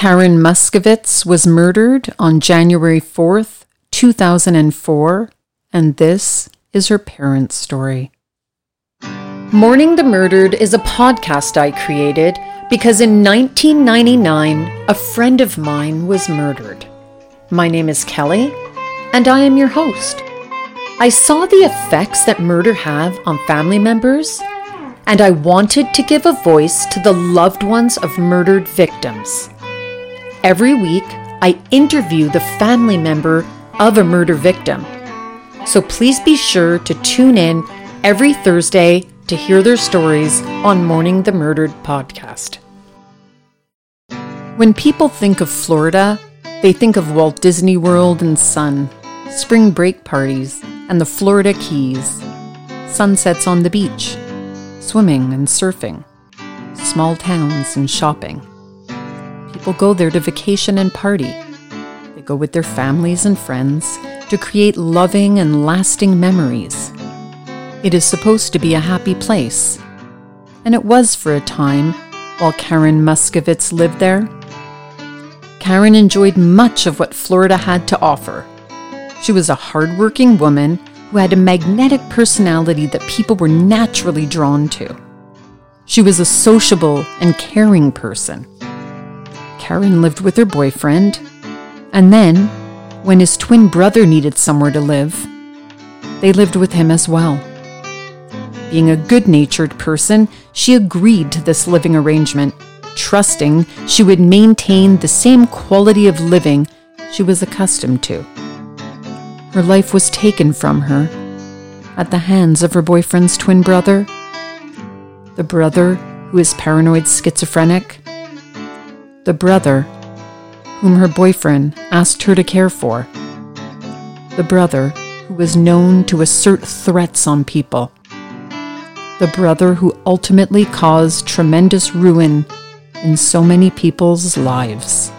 Karen Muscovitz was murdered on January 4th, 2004, and this is her parents' story. Mourning the Murdered is a podcast I created because in 1999, a friend of mine was murdered. My name is Kelly, and I am your host. I saw the effects that murder have on family members, and I wanted to give a voice to the loved ones of murdered victims. Every week, I interview the family member of a murder victim. So please be sure to tune in every Thursday to hear their stories on Mourning the Murdered podcast. When people think of Florida, they think of Walt Disney World and sun, spring break parties, and the Florida Keys, sunsets on the beach, swimming and surfing, small towns and shopping. People go there to vacation and party. They go with their families and friends to create loving and lasting memories. It is supposed to be a happy place. And it was for a time while Karen Muscovitz lived there. Karen enjoyed much of what Florida had to offer. She was a hardworking woman who had a magnetic personality that people were naturally drawn to. She was a sociable and caring person. Karen lived with her boyfriend, and then, when his twin brother needed somewhere to live, they lived with him as well. Being a good natured person, she agreed to this living arrangement, trusting she would maintain the same quality of living she was accustomed to. Her life was taken from her at the hands of her boyfriend's twin brother, the brother who is paranoid schizophrenic, the brother whom her boyfriend asked her to care for, the brother who was known to assert threats on people the brother who ultimately caused tremendous ruin in so many people's lives.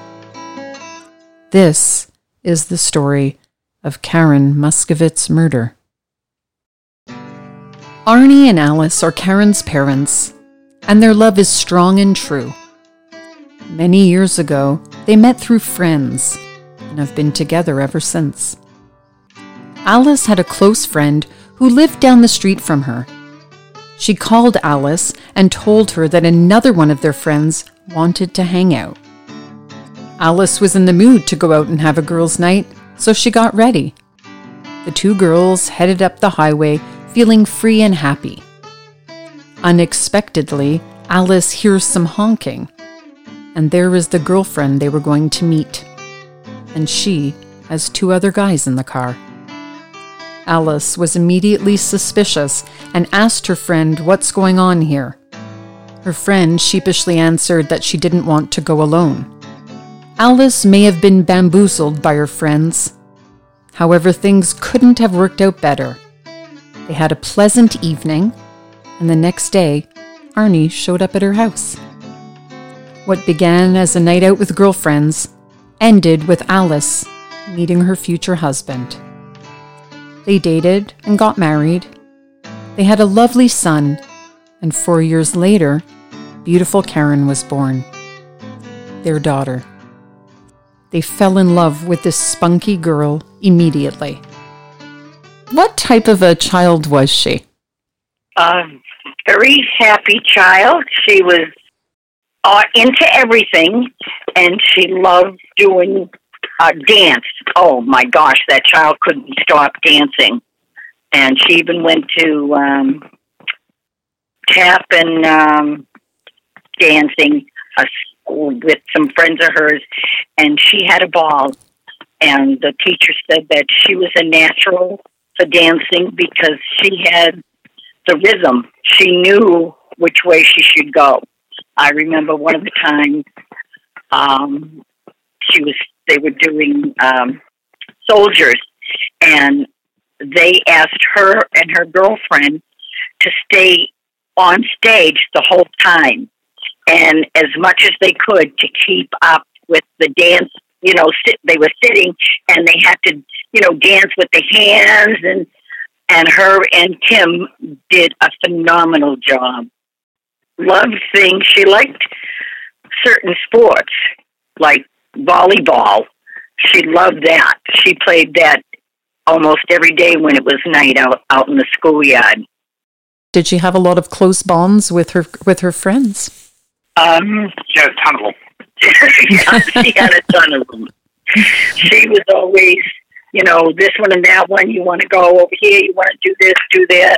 This is the story of Karen Muscovitz murder. Arnie and Alice are Karen's parents, and their love is strong and true. Many years ago, they met through friends and have been together ever since. Alice had a close friend who lived down the street from her she called Alice and told her that another one of their friends wanted to hang out. Alice was in the mood to go out and have a girls' night, so she got ready. The two girls headed up the highway feeling free and happy. Unexpectedly, Alice hears some honking, and there is the girlfriend they were going to meet. And she has two other guys in the car. Alice was immediately suspicious and asked her friend what's going on here. Her friend sheepishly answered that she didn't want to go alone. Alice may have been bamboozled by her friends. However, things couldn't have worked out better. They had a pleasant evening, and the next day, Arnie showed up at her house. What began as a night out with girlfriends ended with Alice meeting her future husband. They dated and got married. They had a lovely son, and four years later, beautiful Karen was born, their daughter. They fell in love with this spunky girl immediately. What type of a child was she? A very happy child. She was uh, into everything, and she loved doing uh, danced. Oh my gosh, that child couldn't stop dancing, and she even went to um, tap and um, dancing uh, with some friends of hers, and she had a ball. And the teacher said that she was a natural for dancing because she had the rhythm. She knew which way she should go. I remember one of the times um, she was they were doing um, soldiers, and they asked her and her girlfriend to stay on stage the whole time, and as much as they could to keep up with the dance. You know, sit, they were sitting, and they had to, you know, dance with the hands, and and her and Tim did a phenomenal job. Loved things. She liked certain sports like volleyball. She loved that. She played that almost every day when it was night out out in the schoolyard. Did she have a lot of close bonds with her with her friends? Um, She had a ton of them. she had a ton of them. She was always, you know, this one and that one. You want to go over here. You want to do this, do that,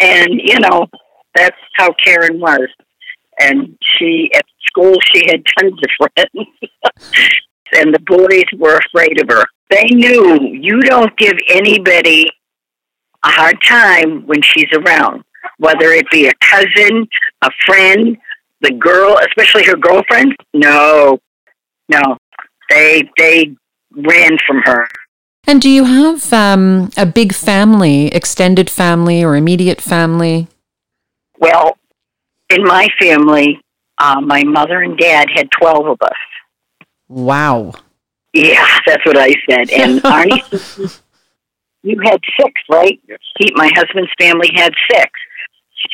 and you know, that's how Karen was. And she at school, she had tons of friends, and the boys were afraid of her. They knew you don't give anybody a hard time when she's around, whether it be a cousin, a friend, the girl, especially her girlfriend. No, no, they they ran from her. And do you have um, a big family, extended family, or immediate family? Well, in my family, uh, my mother and dad had twelve of us. Wow. Yeah, that's what I said. And Arnie, you had six, right? Yes. He, my husband's family had six.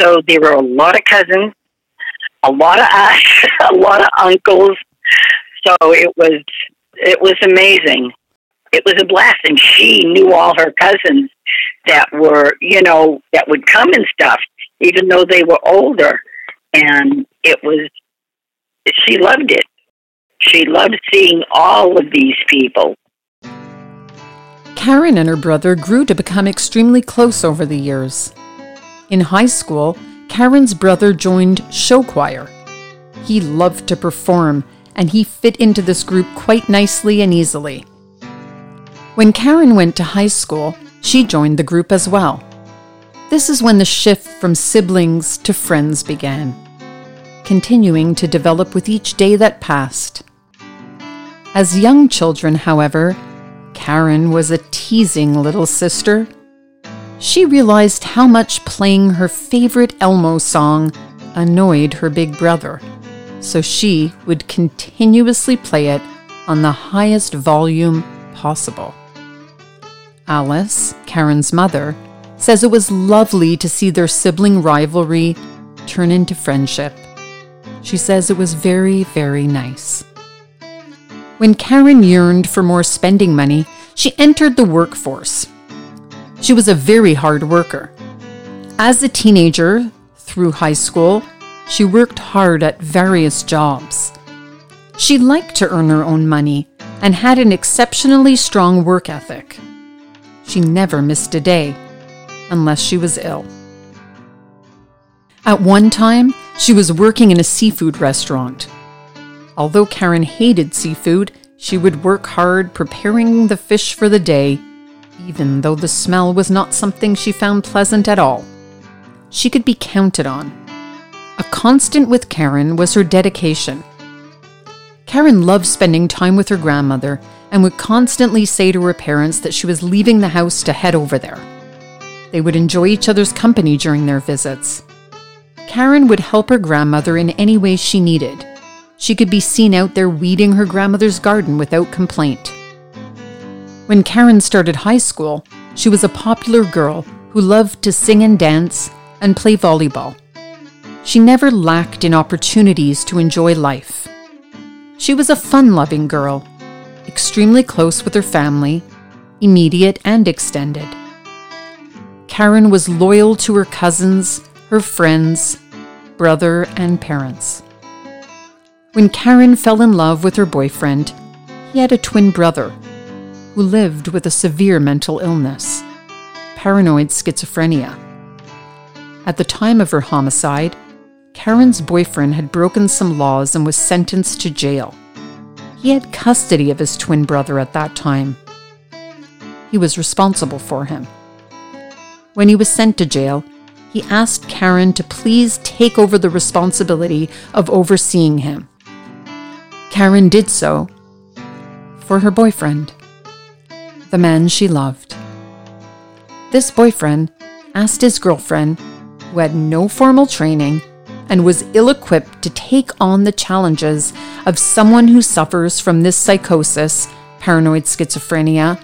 So there were a lot of cousins, a lot of aunts, a lot of uncles. So it was it was amazing. It was a blast, and she knew all her cousins that were, you know, that would come and stuff, even though they were older. And it was, she loved it. She loved seeing all of these people. Karen and her brother grew to become extremely close over the years. In high school, Karen's brother joined show choir. He loved to perform, and he fit into this group quite nicely and easily. When Karen went to high school, she joined the group as well. This is when the shift from siblings to friends began, continuing to develop with each day that passed. As young children, however, Karen was a teasing little sister. She realized how much playing her favorite Elmo song annoyed her big brother, so she would continuously play it on the highest volume possible. Alice, Karen's mother, says it was lovely to see their sibling rivalry turn into friendship. She says it was very, very nice. When Karen yearned for more spending money, she entered the workforce. She was a very hard worker. As a teenager, through high school, she worked hard at various jobs. She liked to earn her own money and had an exceptionally strong work ethic. She never missed a day, unless she was ill. At one time, she was working in a seafood restaurant. Although Karen hated seafood, she would work hard preparing the fish for the day, even though the smell was not something she found pleasant at all. She could be counted on. A constant with Karen was her dedication. Karen loved spending time with her grandmother and would constantly say to her parents that she was leaving the house to head over there. They would enjoy each other's company during their visits. Karen would help her grandmother in any way she needed. She could be seen out there weeding her grandmother's garden without complaint. When Karen started high school, she was a popular girl who loved to sing and dance and play volleyball. She never lacked in opportunities to enjoy life. She was a fun loving girl, extremely close with her family, immediate and extended. Karen was loyal to her cousins, her friends, brother, and parents. When Karen fell in love with her boyfriend, he had a twin brother who lived with a severe mental illness, paranoid schizophrenia. At the time of her homicide, Karen's boyfriend had broken some laws and was sentenced to jail. He had custody of his twin brother at that time. He was responsible for him. When he was sent to jail, he asked Karen to please take over the responsibility of overseeing him. Karen did so for her boyfriend, the man she loved. This boyfriend asked his girlfriend, who had no formal training and was ill equipped to take on the challenges of someone who suffers from this psychosis, paranoid schizophrenia,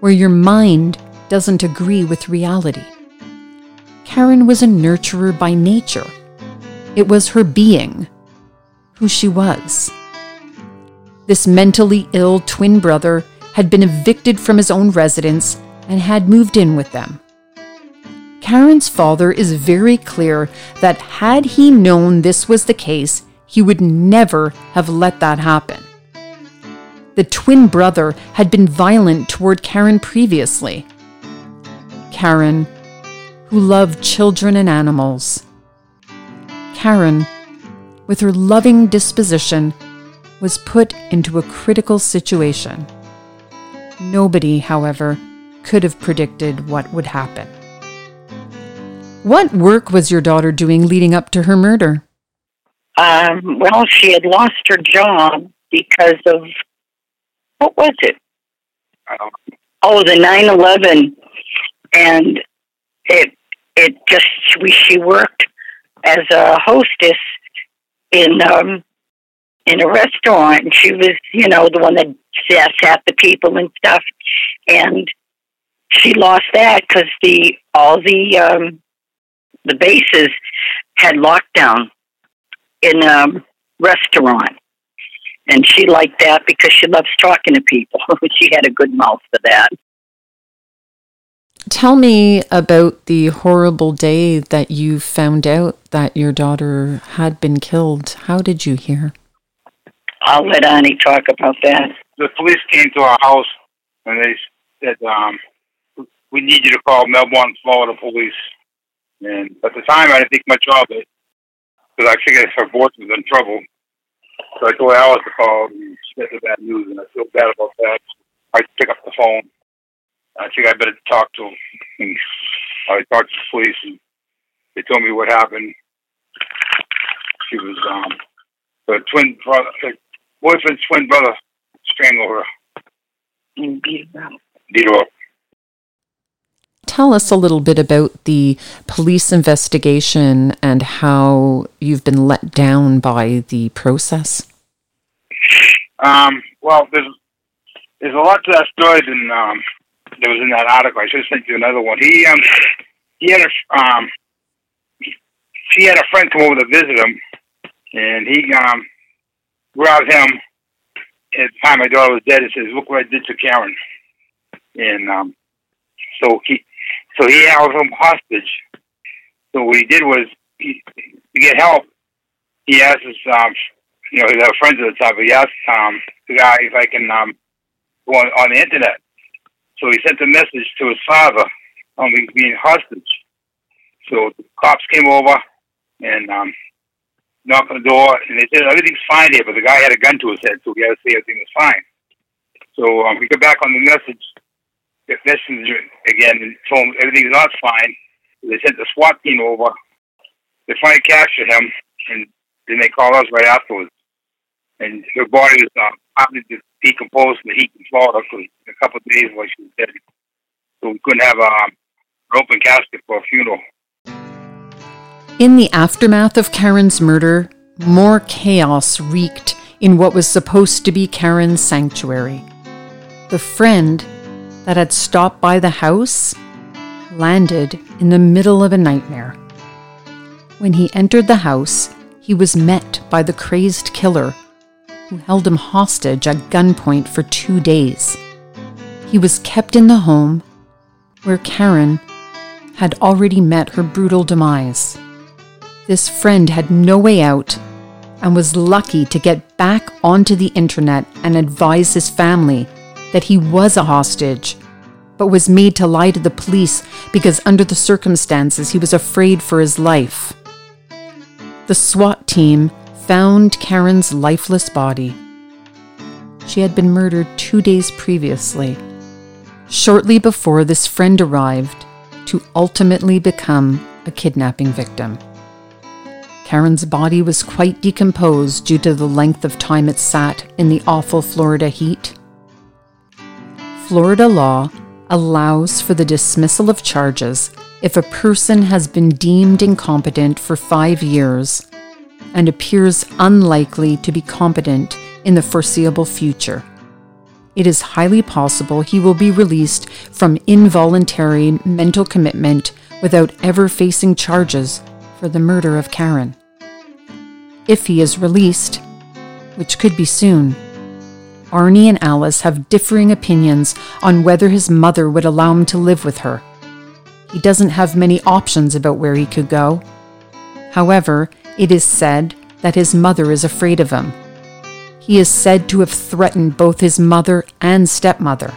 where your mind doesn't agree with reality. Karen was a nurturer by nature. It was her being, who she was. This mentally ill twin brother had been evicted from his own residence and had moved in with them. Karen's father is very clear that had he known this was the case, he would never have let that happen. The twin brother had been violent toward Karen previously. Karen, who loved children and animals. Karen, with her loving disposition, was put into a critical situation. Nobody, however, could have predicted what would happen. What work was your daughter doing leading up to her murder? Um, well, she had lost her job because of what was it? Oh, the nine eleven, and it it just we she worked as a hostess in um in a restaurant, and she was you know the one that sat, the people and stuff, and she lost that because the all the um the bases had lockdown in a restaurant. And she liked that because she loves talking to people. she had a good mouth for that. Tell me about the horrible day that you found out that your daughter had been killed. How did you hear? I'll let Arnie talk about that. The police came to our house and they said, um, "We need you to call Melbourne, Florida police." And at the time, I didn't think much of it because I figured her voice was in trouble. So I told Alice to call and get the bad news, and I feel bad about that. I pick up the phone. I think I better talk to him. And I talked to the police, and they told me what happened. She was um, her twin brother, her boyfriend's twin brother, strangled her. And beat her up. Beat her up. Tell us a little bit about the police investigation and how you've been let down by the process. Um, well, there's there's a lot to that story than um, there was in that article. I should have sent you another one. He um he had a um she had a friend come over to visit him, and he um grabbed him at the time my daughter was dead and says, "Look what I did to Karen." And um, so he so he held him hostage. So what he did was he, to get help. He asked his um you know, he had friends at the but he asked um the guy if I can um go on, on the internet. So he sent a message to his father on me being hostage. So the cops came over and um, knocked on the door, and they said everything's fine here, but the guy had a gun to his head, so we had to say everything was fine. So um, we got back on the message, the messenger again, and told him everything's not fine. They sent the SWAT team over. They finally captured him, and then they called us right afterwards. And her body was um, probably decomposed in the heat in Florida because a couple of days while she was dead. So we couldn't have um, an open casket for a funeral. In the aftermath of Karen's murder, more chaos wreaked in what was supposed to be Karen's sanctuary. The friend that had stopped by the house landed in the middle of a nightmare. When he entered the house, he was met by the crazed killer who held him hostage at gunpoint for two days. He was kept in the home where Karen had already met her brutal demise. This friend had no way out and was lucky to get back onto the internet and advise his family that he was a hostage, but was made to lie to the police because, under the circumstances, he was afraid for his life. The SWAT team found Karen's lifeless body. She had been murdered two days previously, shortly before this friend arrived to ultimately become a kidnapping victim. Karen's body was quite decomposed due to the length of time it sat in the awful Florida heat. Florida law allows for the dismissal of charges if a person has been deemed incompetent for five years and appears unlikely to be competent in the foreseeable future. It is highly possible he will be released from involuntary mental commitment without ever facing charges for the murder of Karen. If he is released, which could be soon, Arnie and Alice have differing opinions on whether his mother would allow him to live with her. He doesn't have many options about where he could go. However, it is said that his mother is afraid of him. He is said to have threatened both his mother and stepmother.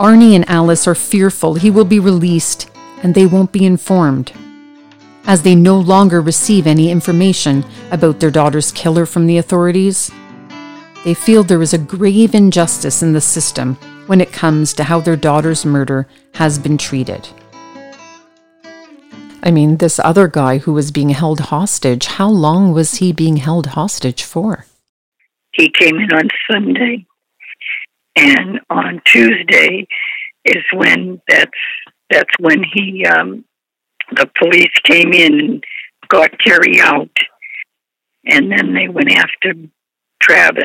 Arnie and Alice are fearful he will be released and they won't be informed, as they no longer receive any information about their daughter's killer from the authorities. They feel there is a grave injustice in the system when it comes to how their daughter's murder has been treated. I mean, this other guy who was being held hostage, how long was he being held hostage for? He came in on Sunday, and on Tuesday is when that's that's when he um, the police came in and got Terry out, and then they went after Travis.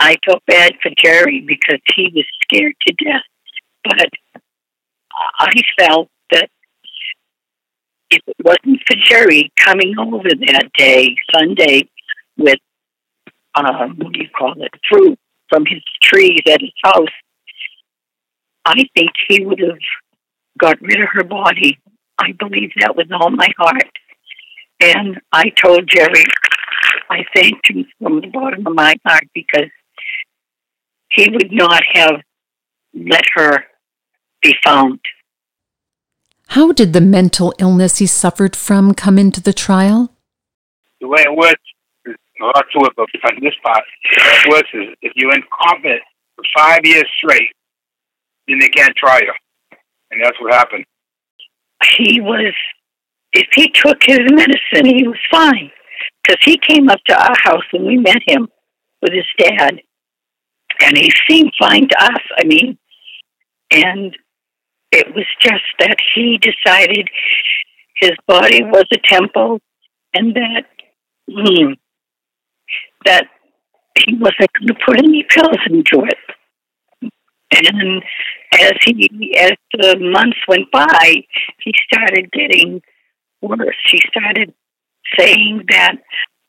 I felt bad for Jerry because he was scared to death, but I felt if it wasn't for Jerry coming over that day, Sunday, with um, what do you call it, fruit from his trees at his house, I think he would have got rid of her body. I believe that with all my heart. And I told Jerry, I thanked him from the bottom of my heart because he would not have let her be found. How did the mental illness he suffered from come into the trial? The way it works, is not to it, but on this part, it works is if you're incompetent for five years straight, then they can't try you. And that's what happened. He was, if he took his medicine, he was fine. Because he came up to our house and we met him with his dad. And he seemed fine to us. I mean, and it was just that he decided his body was a temple and that mm, that he wasn't going to put any pills into it. And as he as the months went by, he started getting worse. He started saying that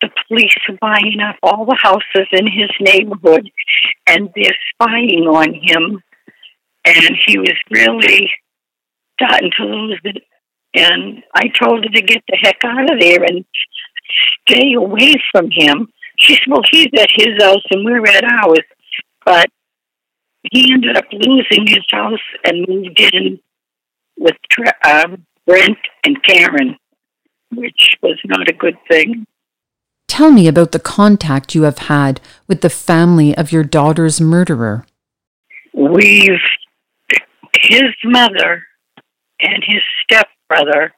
the police are buying up all the houses in his neighborhood and they're spying on him and he was really starting to lose it. And I told her to get the heck out of there and stay away from him. She said, "Well, he's at his house and we're at ours," but he ended up losing his house and moved in with um, Brent and Karen, which was not a good thing. Tell me about the contact you have had with the family of your daughter's murderer. We've his mother and his stepbrother,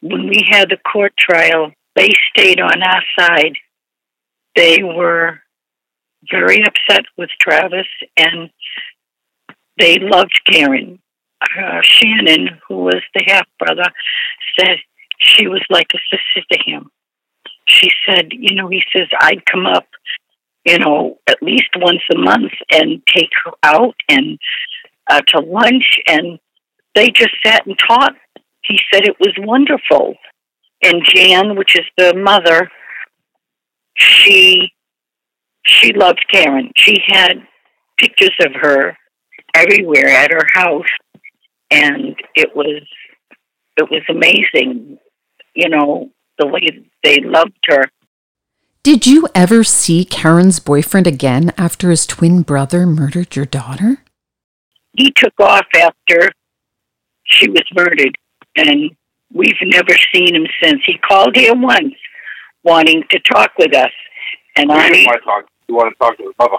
when we had the court trial, they stayed on our side. They were very upset with Travis and they loved Karen. Uh, Shannon, who was the half brother, said she was like a sister to him. She said, you know, he says, I'd come up you know, at least once a month and take her out and uh, to lunch. And they just sat and talked. He said it was wonderful. And Jan, which is the mother, she she loved Karen. She had pictures of her everywhere at her house, and it was it was amazing. You know the way they loved her did you ever see Karen's boyfriend again after his twin brother murdered your daughter? He took off after she was murdered, and we've never seen him since. He called here once, wanting to talk with us, and I. He want to talk. He wanted to talk to his mother.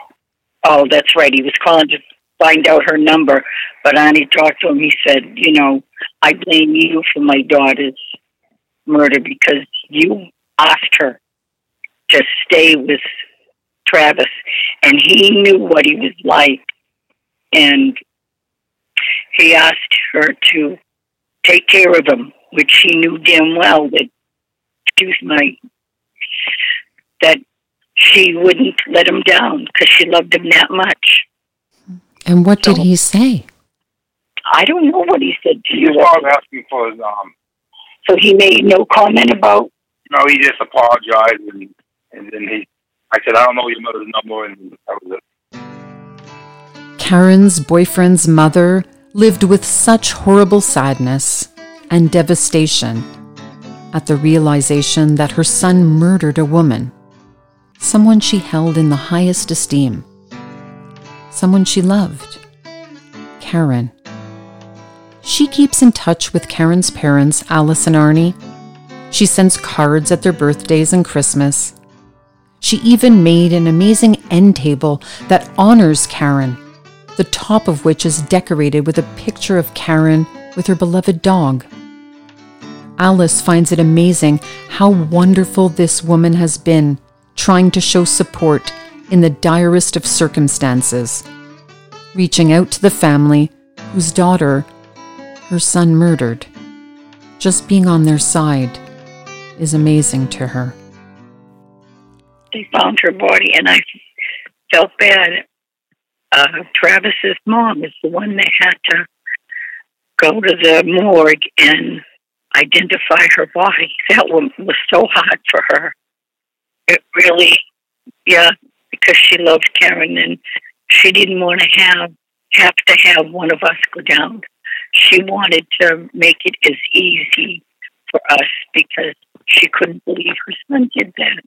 Oh, that's right. He was calling to find out her number, but Arnie talked to him. He said, "You know, I blame you for my daughter's murder because you asked her to stay with Travis, and he knew what he was like, and he asked her to take care of him, which she knew damn well that, excuse my, that she wouldn't let him down because she loved him that much. And what so, did he say? I don't know what he said to he you. He was asking for his um. So he made no comment about. No, he just apologized and and then he I said, I don't know your mother's number, and that was it. Karen's boyfriend's mother lived with such horrible sadness and devastation at the realization that her son murdered a woman, someone she held in the highest esteem, someone she loved, Karen. She keeps in touch with Karen's parents, Alice and Arnie. She sends cards at their birthdays and Christmas. She even made an amazing end table that honors Karen, the top of which is decorated with a picture of Karen with her beloved dog. Alice finds it amazing how wonderful this woman has been, trying to show support in the direst of circumstances, reaching out to the family whose daughter her son murdered. Just being on their side is amazing to her. They found her body, and I felt bad. Uh, Travis's mom is the one that had to go to the morgue and identify her body. That one was so hard for her. It really, yeah, because she loved Karen and she didn't want to have have to have one of us go down. She wanted to make it as easy for us because she couldn't believe her son did that.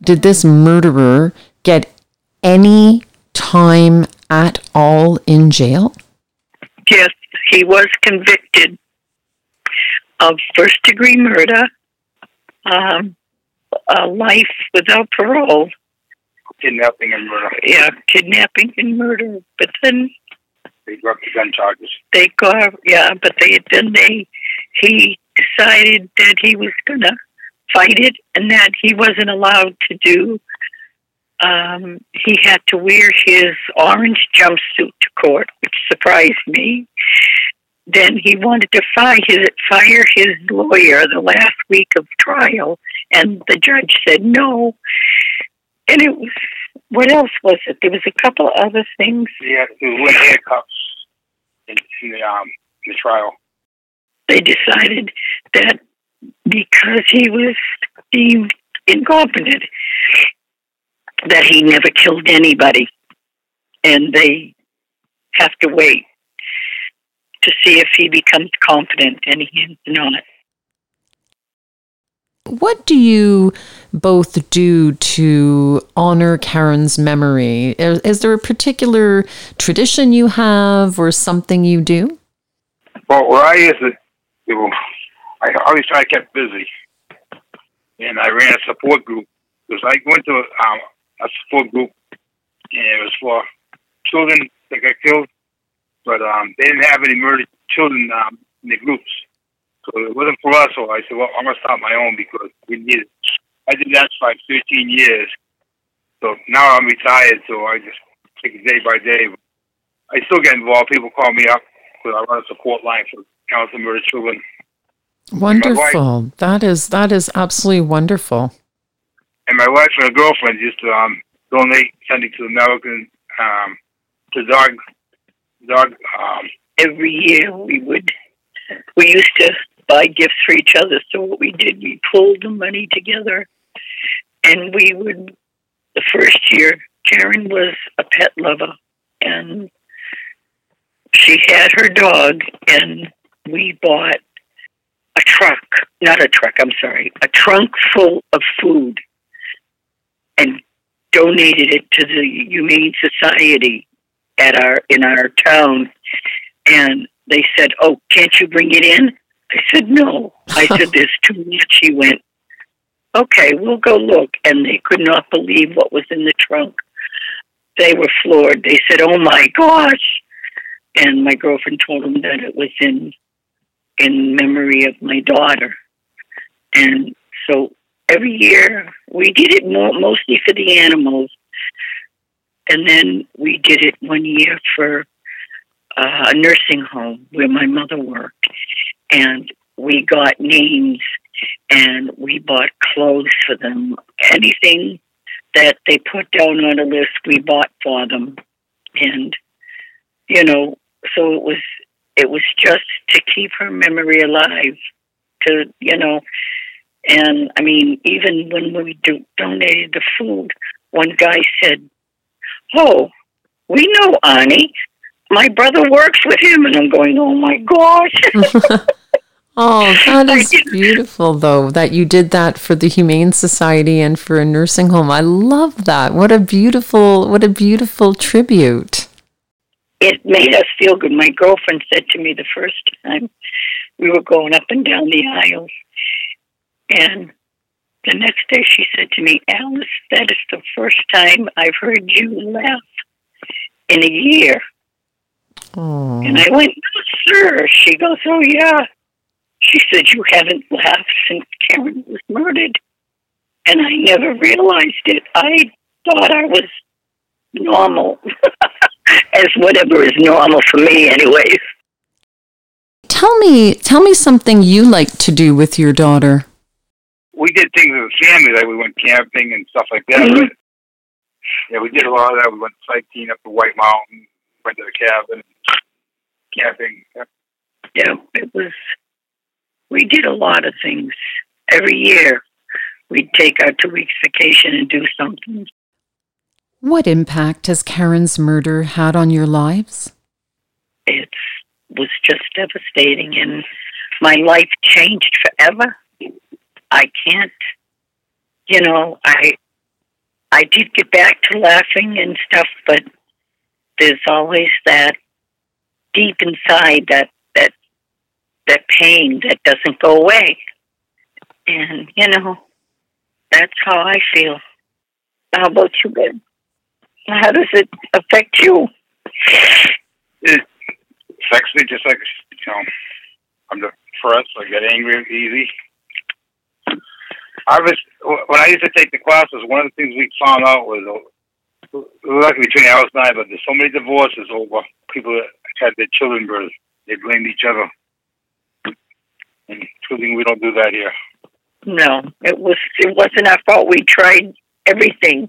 Did this murderer get any time at all in jail? Yes, he was convicted of first degree murder, um, a life without parole. Kidnapping and murder. Yeah, kidnapping and murder. But then They dropped the gun charges. they got yeah, but they then they he decided that he was gonna fight it and that he wasn't allowed to do um he had to wear his orange jumpsuit to court, which surprised me. Then he wanted to fire his fire his lawyer the last week of trial and the judge said no. And it was what else was it? There was a couple other things. He had to handcuffs in, in the um in the trial. they decided that because he was deemed incompetent, that he never killed anybody, and they have to wait to see if he becomes competent, and he is not. What do you both do to honor Karen's memory? Is, is there a particular tradition you have or something you do? Well, where I used to, you know, I always try to keep busy, and I ran a support group because I went to um, a support group, and it was for children that got killed, but um, they didn't have any murdered children um, in the groups, so it wasn't for us. So I said, well, I'm gonna start my own because we need it. I did that for like 13 years, so now I'm retired, so I just take it day by day. I still get involved. People call me up because I run a support line for counseling murdered children. Wonderful. That is that is absolutely wonderful. And my wife and her girlfriend used to um, donate something to American um, to dog dog um, Every year we would, we used to buy gifts for each other. So what we did, we pulled the money together, and we would. The first year, Karen was a pet lover, and she had her dog, and we bought a truck, not a truck, I'm sorry, a trunk full of food and donated it to the Humane Society at our in our town and they said, Oh, can't you bring it in? I said, No. I said, There's too much. He went, Okay, we'll go look and they could not believe what was in the trunk. They were floored. They said, Oh my gosh and my girlfriend told them that it was in in memory of my daughter. And so every year we did it more, mostly for the animals, and then we did it one year for uh, a nursing home where my mother worked, and we got names and we bought clothes for them. Anything that they put down on a list, we bought for them, and you know, so it was it was just to keep her memory alive to you know And I mean, even when we do, donated the food, one guy said, "Oh, we know Arnie. My brother works with him." And I'm going, "Oh my gosh." Oh, that is beautiful, though, that you did that for the Humane Society and for a nursing home. I love that. What a beautiful, what a beautiful tribute. It made us feel good. My girlfriend said to me the first time we were going up and down the aisles, and the next day she said to me, Alice, that is the first time I've heard you laugh in a year. Oh. And I went, no, sir. She goes, oh, yeah. She said, You haven't laughed since Karen was murdered. And I never realized it. I thought I was normal, as whatever is normal for me, anyways. Tell me, tell me something you like to do with your daughter. We did things as a family, like we went camping and stuff like that. Mhm. But, yeah, we did a lot of that. We went sightseeing up to White Mountain, went to the cabin, camping. Yeah. Yeah, it was. We did a lot of things every year. We'd take our two weeks vacation and do something. What impact has Karen's murder had on your lives? It was just devastating, and my life changed forever. I can't, you know, I I did get back to laughing and stuff, but there's always that deep inside that that that pain that doesn't go away. And you know, that's how I feel. How about you, Ben? How does it affect you? It affects me just like, you know, I'm depressed. I get angry easy. I was, when I used to take the classes, one of the things we found out was, uh, luckily between Alice and I, but there's so many divorces over people that had their children murdered. They blamed each other. And truly, we don't do that here. No, it was it wasn't our fault. We tried everything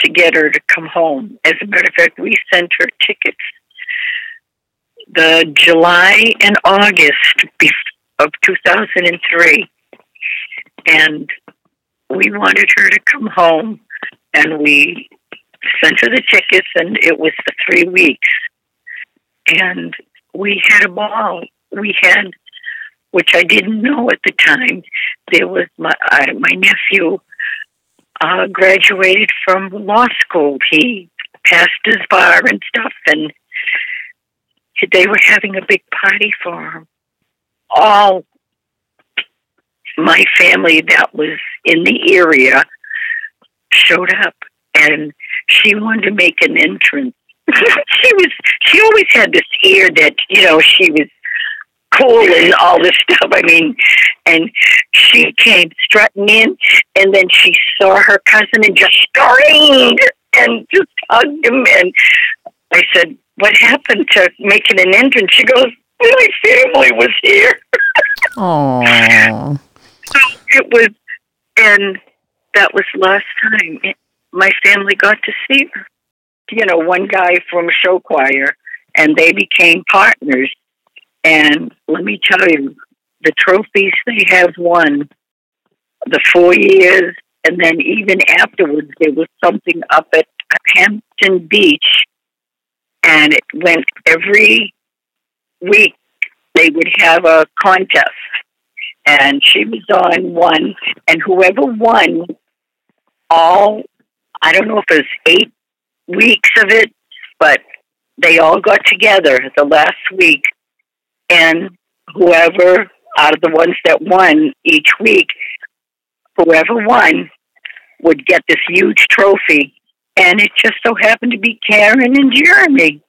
to get her to come home. As a matter of fact, we sent her tickets the July and August of 2003, and we wanted her to come home, and we sent her the tickets, and it was for three weeks, and we had a ball. We had which I didn't know at the time. There was my I, my nephew uh, graduated from law school. He passed his bar and stuff, and they were having a big party for him. All my family that was in the area showed up, and she wanted to make an entrance. she was she always had this ear that you know she was cool and all this stuff. I mean, and she came strutting in, and then she saw her cousin and just screamed and just hugged him. And I said, "What happened to making an entrance?" She goes, "My family was here." Oh, So it was, and that was last time it, my family got to see her. You know, one guy from show choir, and they became partners. And let me tell you, the trophies they have won, the four years, and then even afterwards, there was something up at Hampton Beach, and it went every week. They would have a contest, and she was on one, and whoever won all, I don't know if it was eight weeks of it, but they all got together the last week and whoever out of the ones that won each week, whoever won would get this huge trophy. And it just so happened to be Karen and Jeremy.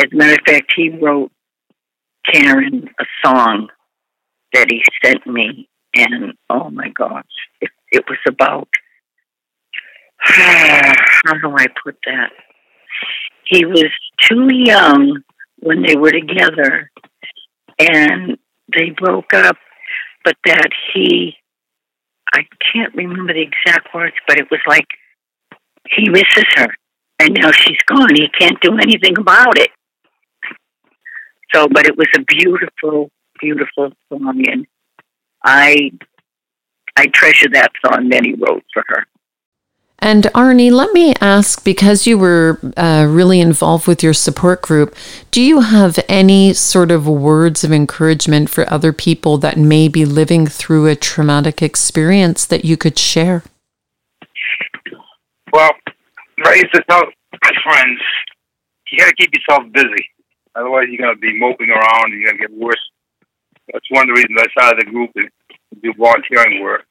As a matter of fact, he wrote Karen a song that he sent me. And oh my gosh, it, it was about, how do I put that? He was too young when they were together and they broke up, but that he, I can't remember the exact words, but it was like he misses her and now she's gone. He can't do anything about it. So, but it was a beautiful, beautiful song, and I I treasure that song that he wrote for her. And Arnie, let me ask because you were uh, really involved with your support group, do you have any sort of words of encouragement for other people that may be living through a traumatic experience that you could share? Well, to tell my friends, you got to keep yourself busy. Otherwise, you're going to be moping around and you're going to get worse. That's one of the reasons I started the group is to do volunteering work.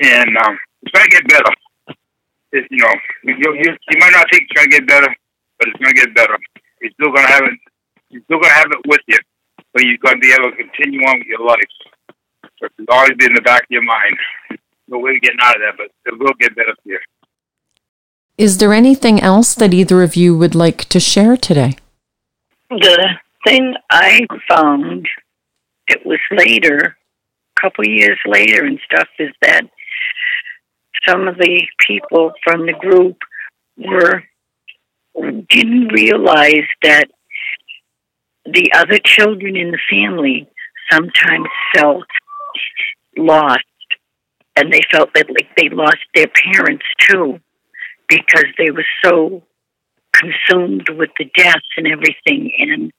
And um, it's going to get better it, you know, you, you, you might not think it's going to get better, but it's going to get better. You're still going to have it. You're still going to have it with you, but you're going to be able to continue on with your life. So it's always be in the back of your mind. No way of getting out of that, but it will get better for you. Is there anything else that either of you would like to share today? The thing I found, it was later, a couple years later and stuff, is that some of the people from the group were didn't realize that the other children in the family sometimes felt lost. And they felt that like they lost their parents too because they were so consumed with the deaths and everything. And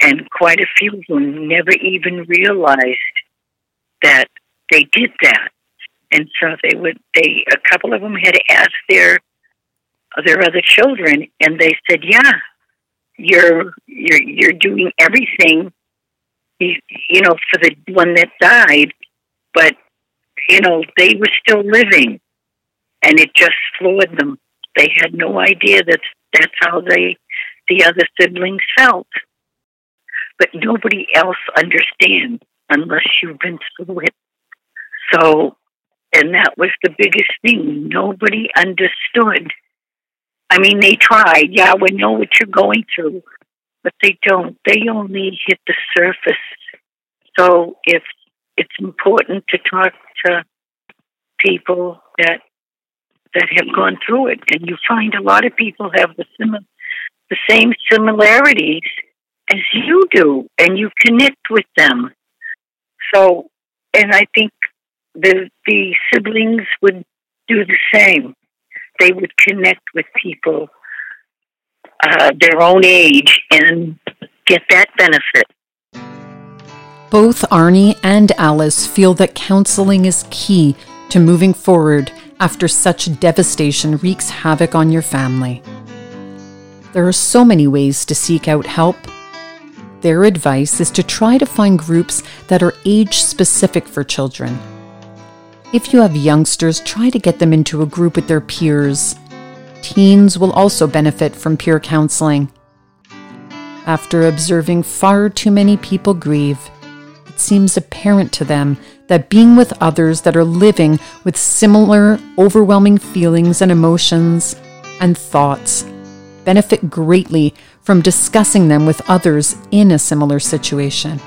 and quite a few of them never even realized that they did that and so they would they a couple of them had asked their their other children and they said yeah you're you're you're doing everything you, you know for the one that died but you know they were still living. And it just floored them. They had no idea that that's how they the other siblings felt. But nobody else understands unless you've been through it. So and that was the biggest thing. Nobody understood. I mean, they tried. Yeah, we know what you're going through, but they don't. They only hit the surface. So if it's important to talk to people that that have gone through it, and you find a lot of people have the sim- the same similarities as you do, and you connect with them. So, and I think the the siblings would do the same. They would connect with people uh, their own age and get that benefit. Both Arnie and Alice feel that counseling is key to moving forward after such devastation wreaks havoc on your family. There are so many ways to seek out help. Their advice is to try to find groups that are age specific for children if you have youngsters, try to get them into a group with their peers. Teens will also benefit from peer counseling. After observing far too many people grieve, it seems apparent to them that being with others that are living with similar overwhelming feelings and emotions and thoughts benefit greatly from discussing them with others in a similar situation.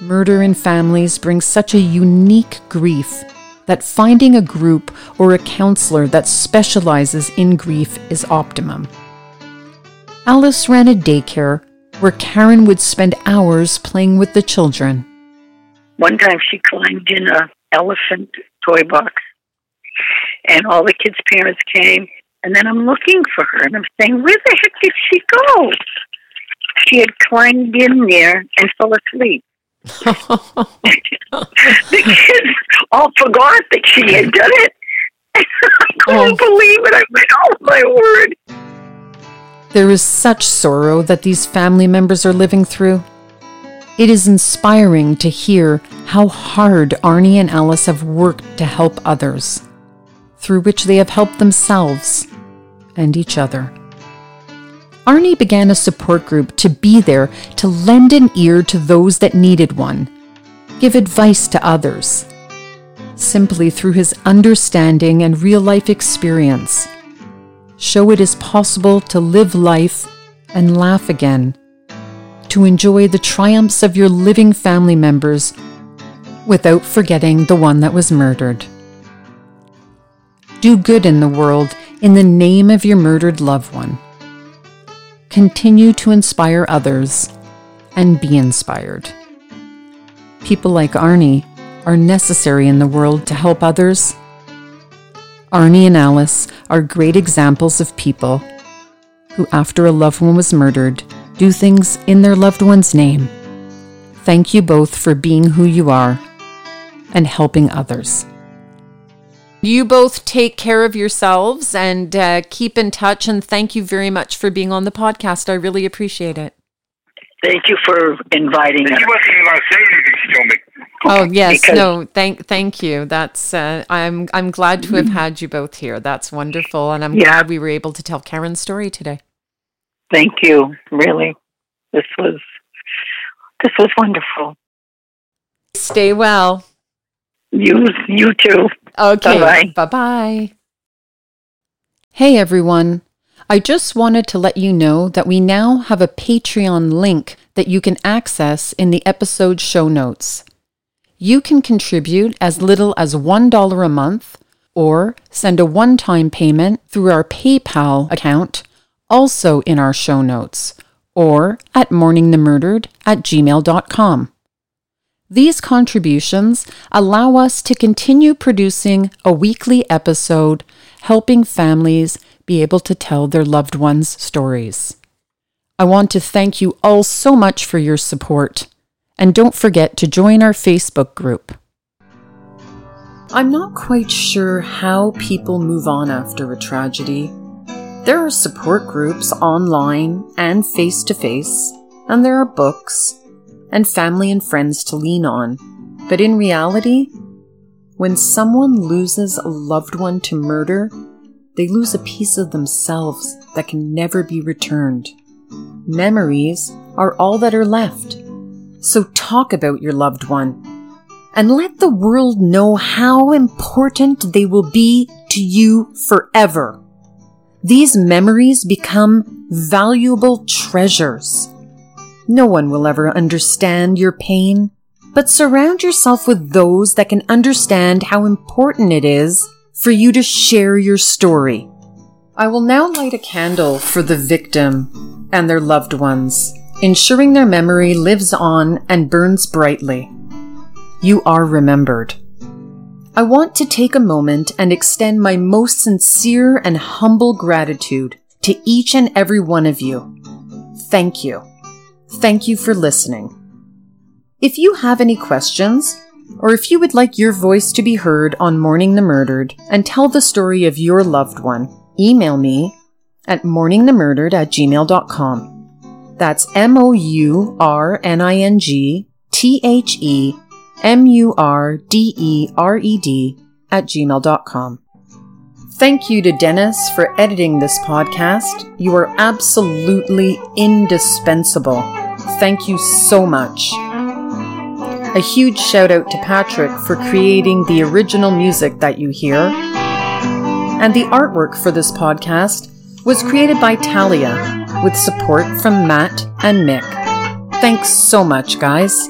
Murder in families brings such a unique grief that finding a group or a counselor that specializes in grief is optimum. Alice ran a daycare where Karen would spend hours playing with the children. One time she climbed in a elephant toy box and all the kids' parents came and then I'm looking for her and I'm saying, Where the heck did she go? She had climbed in there and fell asleep. The kids all forgot that she had done it. I couldn't oh. believe it. I went, oh my word. There is such sorrow that these family members are living through. It is inspiring to hear how hard Arnie and Alice have worked to help others, through which they have helped themselves and each other. Arnie began a support group to be there to lend an ear to those that needed one, give advice to others. Simply through his understanding and real life experience, show it is possible to live life and laugh again, to enjoy the triumphs of your living family members without forgetting the one that was murdered. Do good in the world in the name of your murdered loved one continue to inspire others, and be inspired. People like Arnie are necessary in the world to help others. Arnie and Alice are great examples of people who, after a loved one was murdered, do things in their loved one's name. Thank you both for being who you are and helping others. You both take care of yourselves and uh, keep in touch. And thank you very much for being on the podcast. I really appreciate it. Thank you for inviting He us. wasn't even going to say anything to me. Oh yes, Because- no, thank thank you. That's uh, I'm I'm glad to have had you both here. That's wonderful, and I'm Yeah. glad we were able to tell Karen's story today. Thank you. Really, this was this was wonderful. Stay well. You you too. Okay. Bye-bye. Bye bye. Hey everyone. I just wanted to let you know that we now have a Patreon link that you can access in the episode show notes. You can contribute as little as $1 a month or send a one time payment through our PayPal account, also in our show notes, or at mourningthemurdered at gmail.com. These contributions allow us to continue producing a weekly episode helping families be able to tell their loved ones' stories. I want to thank you all so much for your support, and don't forget to join our Facebook group. I'm not quite sure how people move on after a tragedy. There are support groups online and face to face, and there are books and family and friends to lean on. But in reality, when someone loses a loved one to murder, they lose a piece of themselves that can never be returned. Memories are all that are left. So talk about your loved one and let the world know how important they will be to you forever. These memories become valuable treasures. No one will ever understand your pain, but surround yourself with those that can understand how important it is for you to share your story. I will now light a candle for the victim and their loved ones, ensuring their memory lives on and burns brightly. You are remembered. I want to take a moment and extend my most sincere and humble gratitude to each and every one of you. Thank you. Thank you for listening. If you have any questions, or if you would like your voice to be heard on Mourning the Murdered and tell the story of your loved one, email me at mourningthemurdered at gmail.com. That's M O U R N I N G T H E M U R D E R E D at gmail.com. Thank you to Dennis for editing this podcast. You are absolutely indispensable. Thank you so much. A huge shout out to Patrick for creating the original music that you hear. And the artwork for this podcast was created by Talia with support from Matt and Mick. Thanks so much, guys.